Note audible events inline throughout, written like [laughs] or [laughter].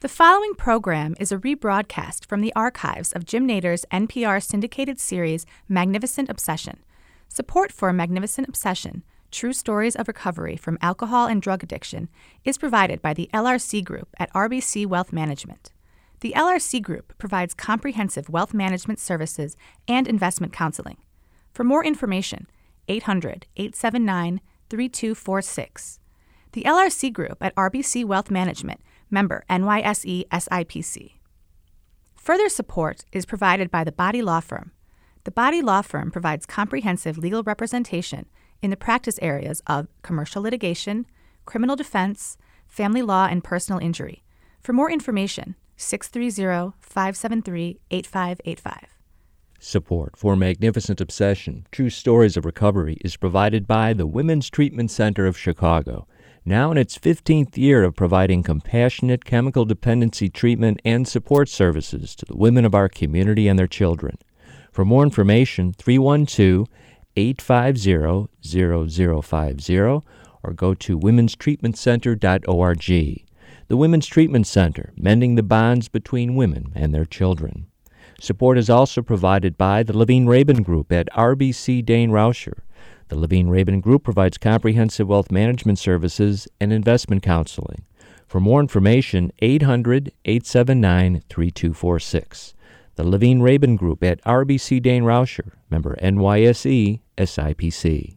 The following program is a rebroadcast from the archives of Jim Nayder's NPR syndicated series Magnificent Obsession. Support for Magnificent Obsession True Stories of Recovery from Alcohol and Drug Addiction is provided by the LRC Group at RBC Wealth Management. The LRC Group provides comprehensive wealth management services and investment counseling. For more information, 800 879 3246. The LRC Group at RBC Wealth Management member NYSE SIPC. Further support is provided by the Body Law Firm. The Body Law Firm provides comprehensive legal representation in the practice areas of commercial litigation, criminal defense, family law, and personal injury. For more information, 630 573 8585. Support for Magnificent Obsession True Stories of Recovery is provided by the Women's Treatment Center of Chicago now in its 15th year of providing compassionate chemical dependency treatment and support services to the women of our community and their children. For more information, 312 850 0050 or go to womenstreatmentcenter.org. The Women's Treatment Center, mending the bonds between women and their children. Support is also provided by the Levine Rabin Group at RBC Dain Rauscher. The Levine Rabin Group provides comprehensive wealth management services and investment counseling. For more information, 800 879 3246. The Levine Rabin Group at RBC Dain Rauscher, member NYSE SIPC.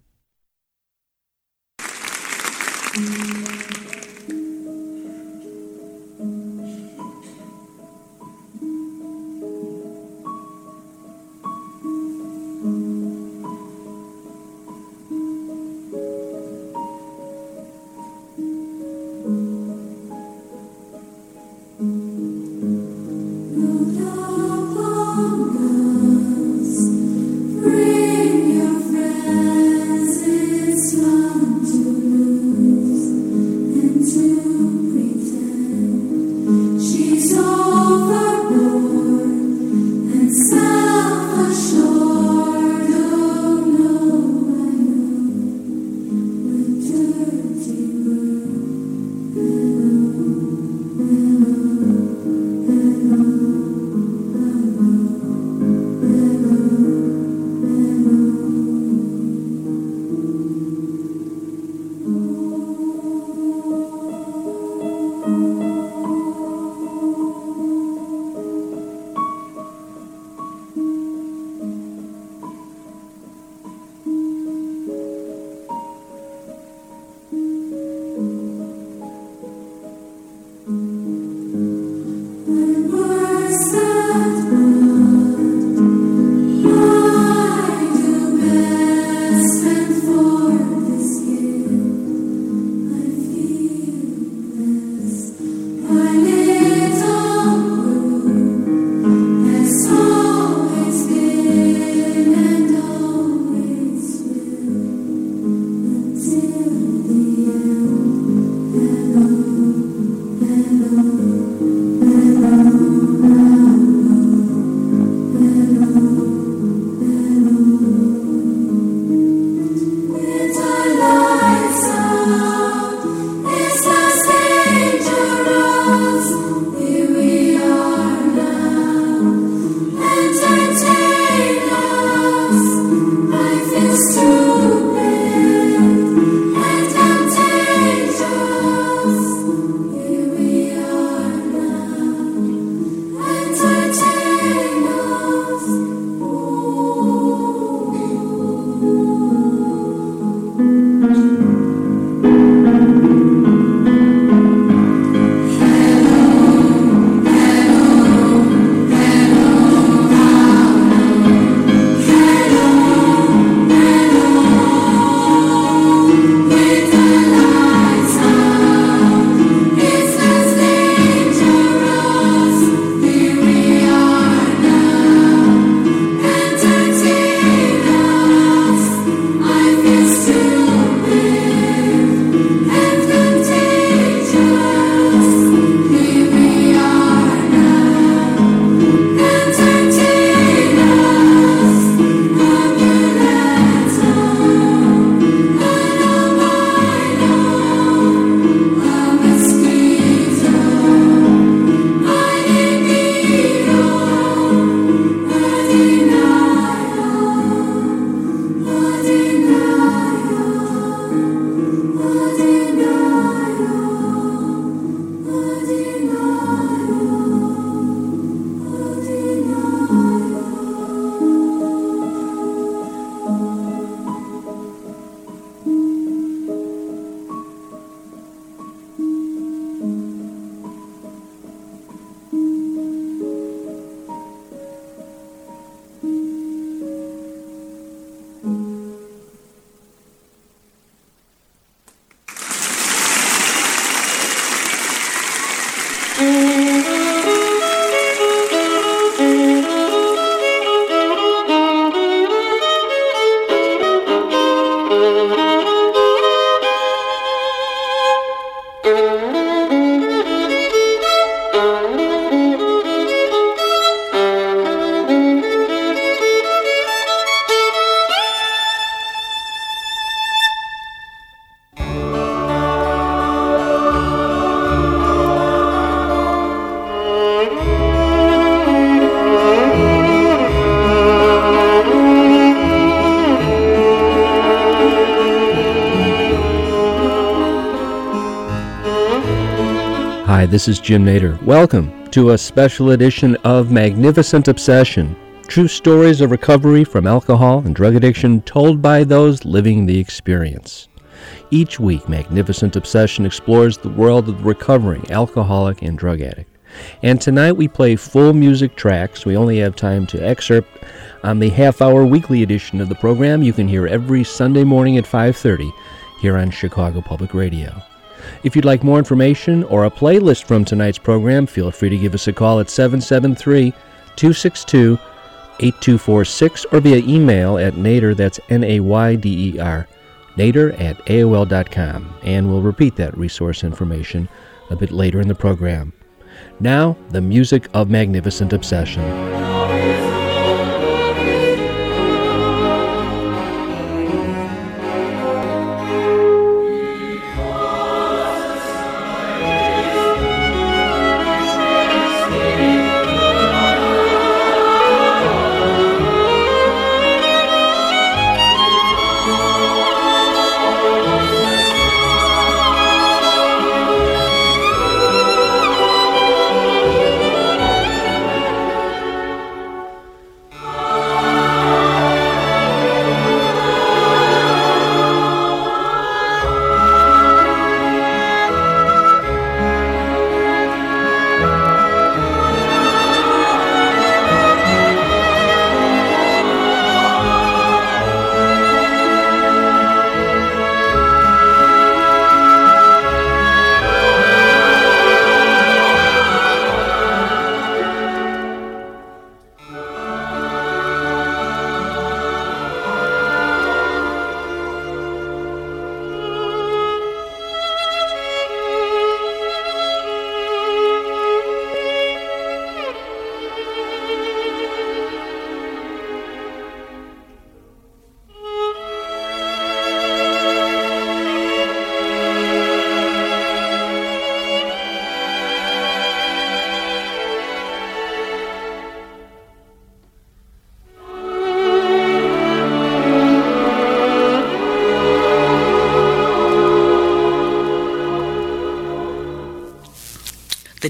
Hi, this is Jim Nayder. Welcome to a special edition of Magnificent Obsession True stories of recovery from alcohol and drug addiction told by those living the experience. Each week, Magnificent Obsession explores the world of the recovering alcoholic and drug addict. And tonight we play full music tracks. We only have time to excerpt on the half-hour weekly edition of the program you can hear every Sunday morning at 5:30 here on Chicago Public Radio. If you'd like more information or a playlist from tonight's program, feel free to give us a call at 773 262 8246 or via email at Nayder, that's N A Y D E R, Nayder at AOL.com. And we'll repeat that resource information a bit later in the program. Now, the music of Magnificent Obsession.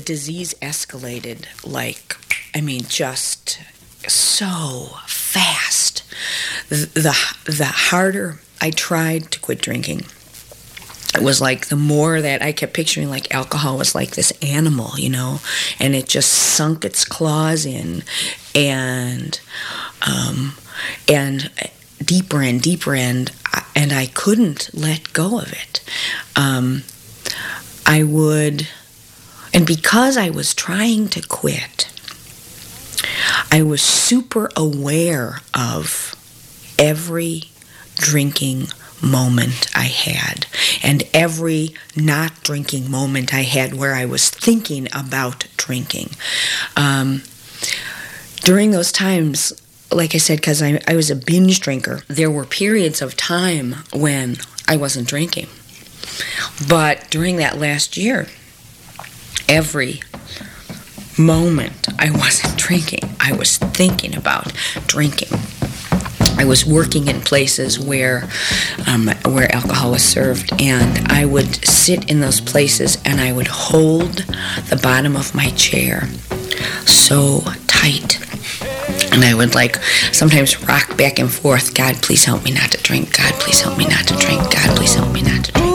Disease escalated like, I mean, just so fast. The, the, harder I tried to quit drinking, it was like the more that I kept picturing like alcohol was like this animal, you know, and it just sunk its claws in and um, and deeper and deeper and and I couldn't let go of it. Um, I would and because I was trying to quit, I was super aware of every drinking moment I had and every not drinking moment I had where I was thinking about drinking. Um, during those times, like I said, because I, I was a binge drinker, there were periods of time when I wasn't drinking. But during that last year, every moment I wasn't drinking, I was thinking about drinking. I was working in places where um, where alcohol was served, and I would sit in those places and I would hold the bottom of my chair so tight. And I would like sometimes rock back and forth. God, please help me not to drink. God, please help me not to drink. God, please help me not to drink.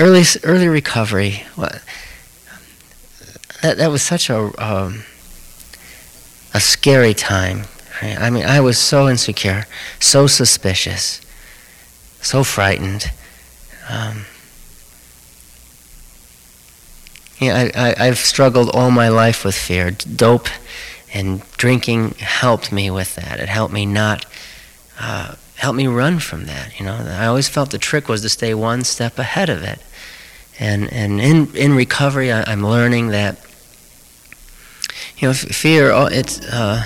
Early early recovery. That that was such a um, a scary time. Right? I mean, I was so insecure, so suspicious, so frightened. Um, yeah, I, I, I've struggled all my life with fear. Dope and drinking helped me with that. It helped me not uh, help me run from that. You know, I always felt the trick was to stay one step ahead of it. And and in in recovery, I, am learning that you know fear. Oh, it's uh,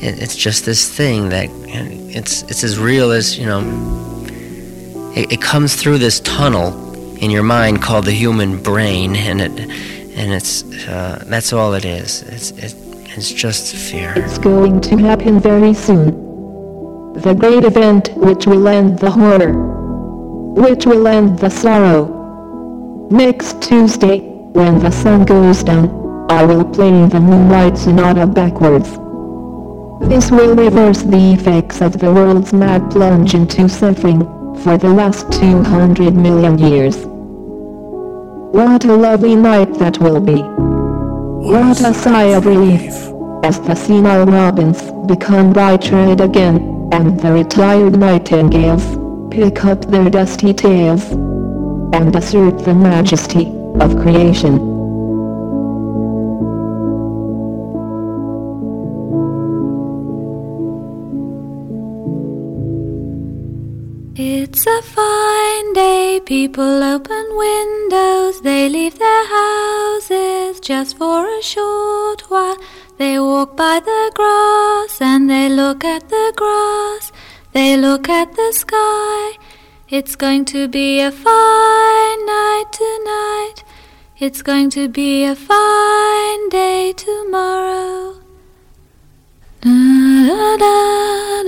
it, it's just this thing that it's it's as real as you know. It, it comes through this tunnel in your mind called the human brain, and it and it's uh, that's all it is. It's it, it's just fear. It's going to happen very soon the great event which will end the horror, which will end the sorrow. Next Tuesday, when the sun goes down, I will play the Moonlight Sonata backwards. This will reverse the effects of the world's mad plunge into suffering for the last 200 million years. What a lovely night that will be. What a sigh of relief as the senile robins become bright-red again and the retired nightingales pick up their dusty tails and assert the majesty of creation. It's a fine day, people open windows, they leave their houses just for a short while. They walk by the grass and they look at the grass. They look at the sky. It's going to be a fine night tonight. It's going to be a fine day tomorrow. Da, da,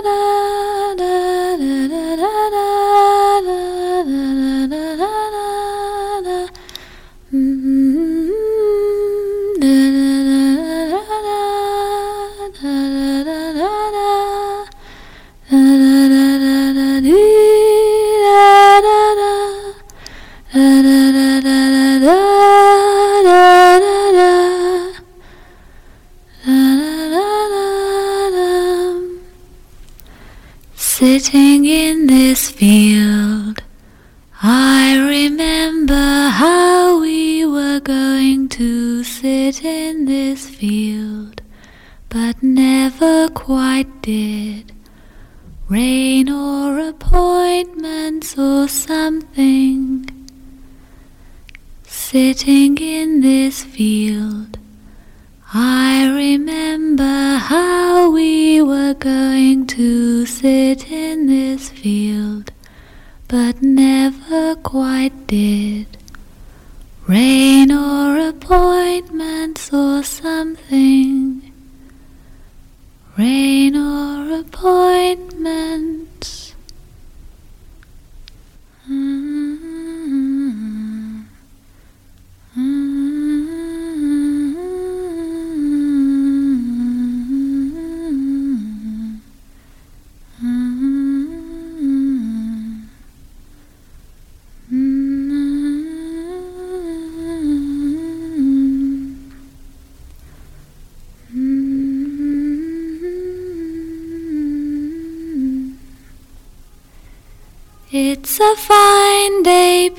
da, Sitting in this field, I remember how we were going to sit in this field, but never quite did. Rain or appointments or something. Sitting in this field, I remember how we were going to sit in this field, but never quite did. Rain or appointments or something. Rain or appointments.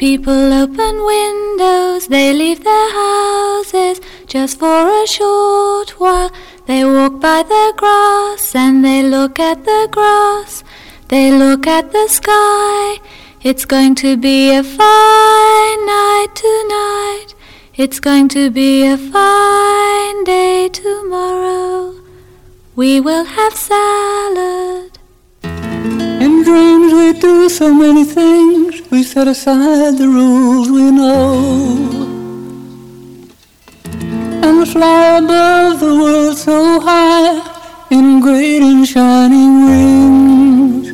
People open windows, they leave their houses just for a short while. They walk by the grass and they look at the grass, they look at the sky. It's going to be a fine night tonight, it's going to be a fine day tomorrow. We will have salad. In dreams we do so many things, we set aside the rules we know. And fly above the world so high in great and shining wings.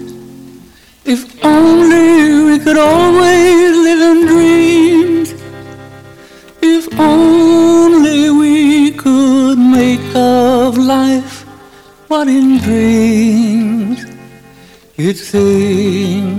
If only we could always live in dreams. If only we could make of life what in dreams it seems.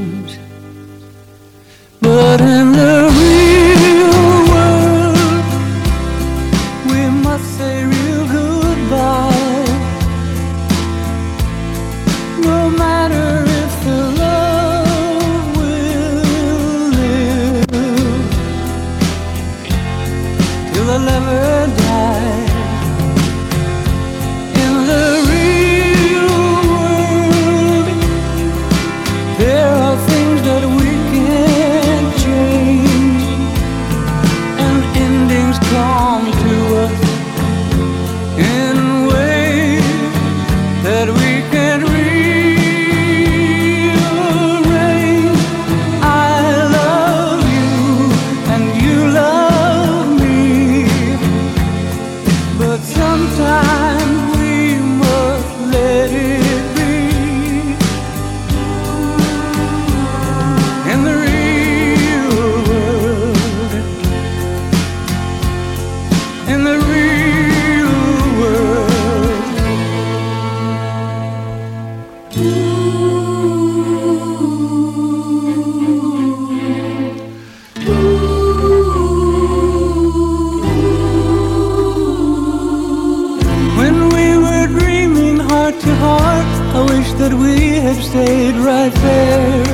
Had stayed right there.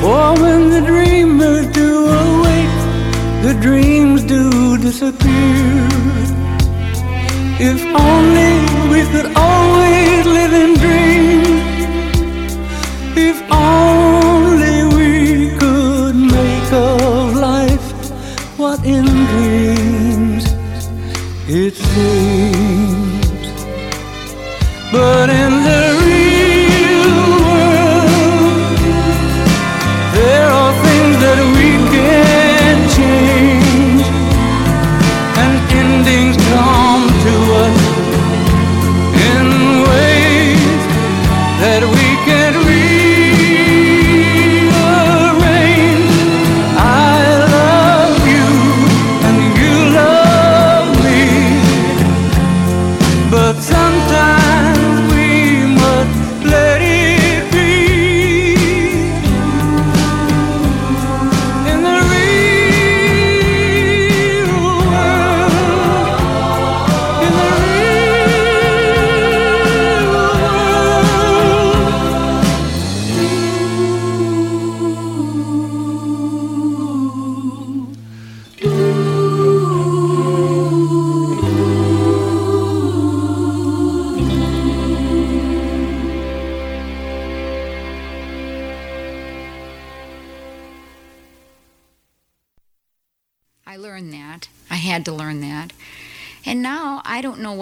For when the dreamers do awake, the dreams do disappear. If only we could always live in dreams. If only we could make of life what in dreams it seems. We can't rearrange.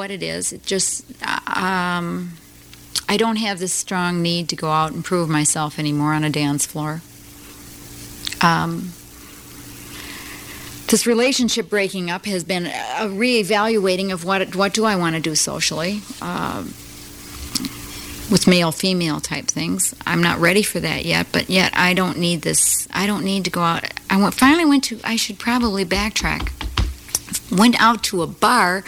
What it is. It just, uh, um, I don't have this strong need to go out and prove myself anymore on a dance floor. Um, this relationship breaking up has been a reevaluating of what what do I want to do socially. Uh, with male female type things. I'm not ready for that yet, but yet I don't need this. I don't need to go out. I went, finally went to, I should probably backtrack. Went out to a bar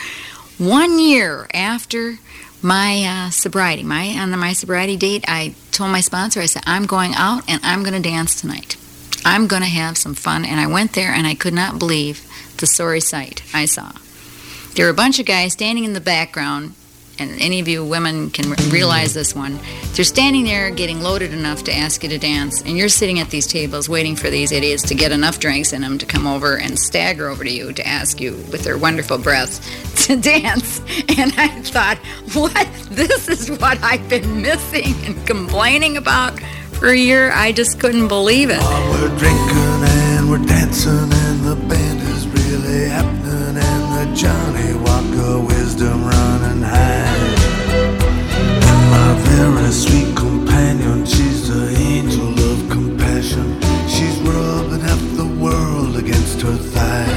one year after my uh, sobriety. My on my sobriety date, I told my sponsor, I said, I'm going out and I'm going to dance tonight. I'm going to have some fun. And I went there and I could not believe the sorry sight I saw. There were a bunch of guys standing in the background and any of you women can realize this one. They're standing there getting loaded enough to ask you to dance, and you're sitting at these tables waiting for these idiots to get enough drinks in them to come over and stagger over to you to ask you with their wonderful breath [laughs] to dance. And I thought, what? This is what I've been missing and complaining about for a year. I just couldn't believe it. We're drinking and we're dancing, and the band is really the Johnny Walker wisdom running high. And my very sweet companion, she's the angel of compassion. She's rubbing half the world against her thigh.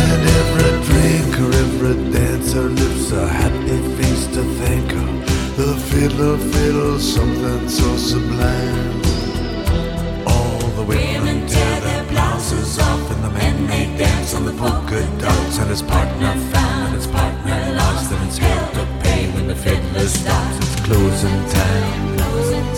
And every drinker, every dancer lifts a happy face to thank her. The fiddler fiddles something so sublime. All the women tear their blouses off, and the men they dance on the polka dots. And his partner found, and his partner lost, and it's hell to pay when the fiddler stops. It's closing time. Yeah,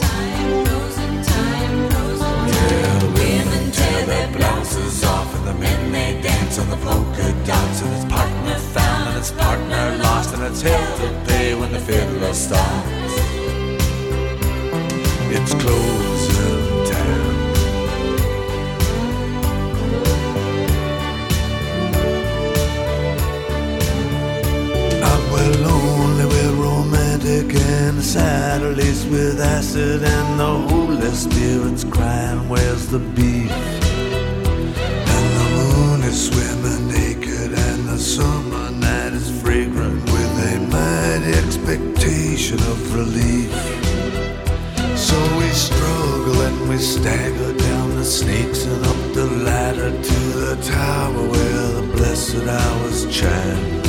the beef? And the moon is swimming naked, and the summer night is fragrant with a mighty expectation of relief. So we struggle and we stagger down the snakes and up the ladder to the tower where the blessed hours chime.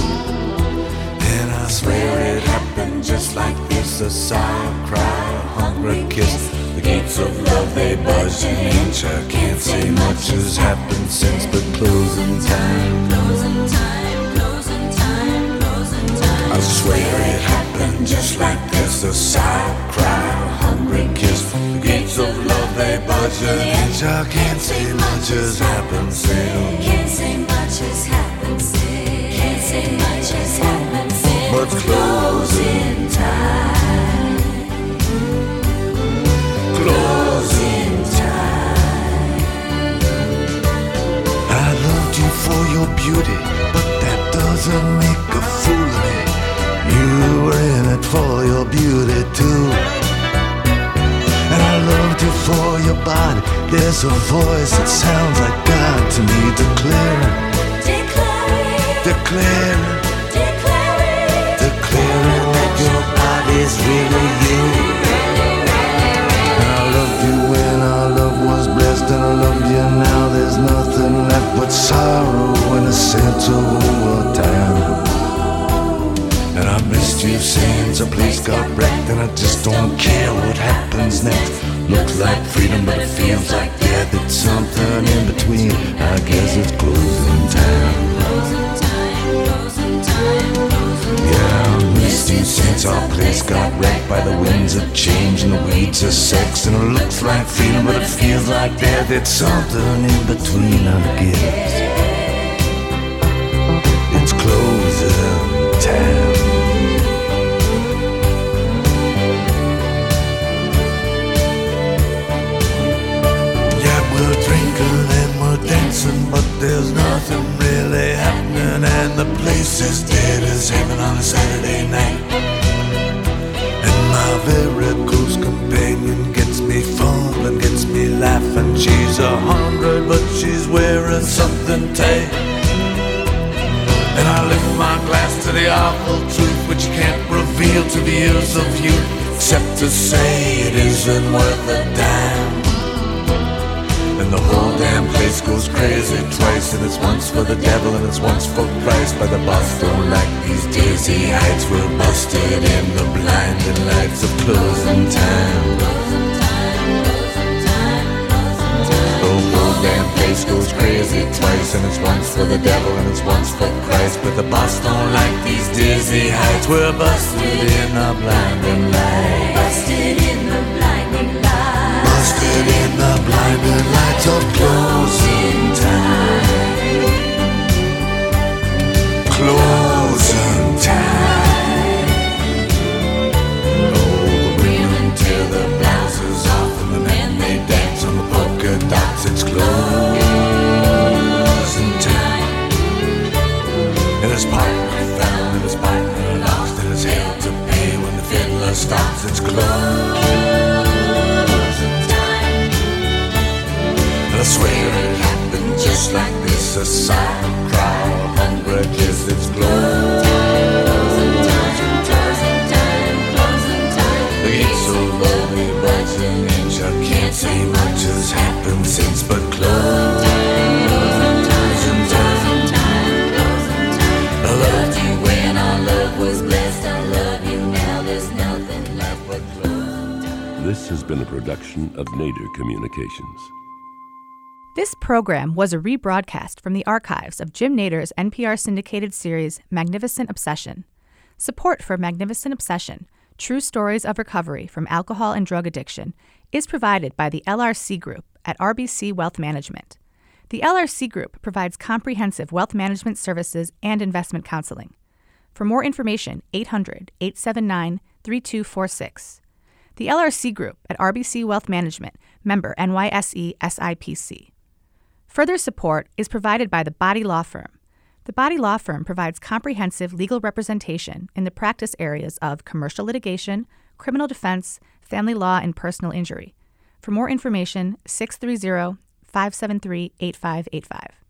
And I swear it happened just like this a sigh, a cry, a hungry kiss. The gates of love they budge an inch. I can't say much has happened since but closing time. Closing time, closing time, closing time. I swear it happened just like this a a cry, a hungry kiss. The gates of love they budge an inch. I can't say much has happened since. Can't say much has happened since. Can't say much has happened since. But closing time. Your beauty, but that doesn't make a fool of me. You were in it for your beauty too. And I loved you for your body. There's a voice that sounds like God to me, declaring, declaring, declaring that your body's really you. I love you now. There's nothing left but sorrow and a sense of overtime. And I missed you since a place got wrecked, and I just don't care what happens next. Looks like freedom, but it feels like death. It's something in between. I guess it's closing time. You since our place got wrecked by the winds of change and the weeds of sex. And it looks like freedom, but it feels like death. It's something in between, I guess. It's closing time. Yeah, we're drinking and we're dancing, but there's nothing really happening, and the place is dead as heaven on a Saturday of youth, except to say it isn't worth a dime. And the whole damn place goes crazy twice, and it's once for the devil and it's once for Christ. But the boss don't like these dizzy heights. We're busted in the blinding lights of closing time. Place goes crazy twice, and it's once for the devil and it's once for Christ. But the boss don't like these dizzy heights. We're busted in the blinding lights. Busted in This has been a production of Nayder Communications. This program was a rebroadcast from the archives of Jim Nayder's NPR syndicated series Magnificent Obsession. Support for Magnificent Obsession True Stories of Recovery from Alcohol and Drug Addiction is provided by the LRC Group at RBC Wealth Management. The LRC Group provides comprehensive wealth management services and investment counseling. For more information, 800 879 3246. The LRC Group at RBC Wealth Management, member NYSE SIPC. Further support is provided by the Body Law Firm. The Body Law Firm provides comprehensive legal representation in the practice areas of commercial litigation, criminal defense, family law, and personal injury. For more information, 630 573 8585.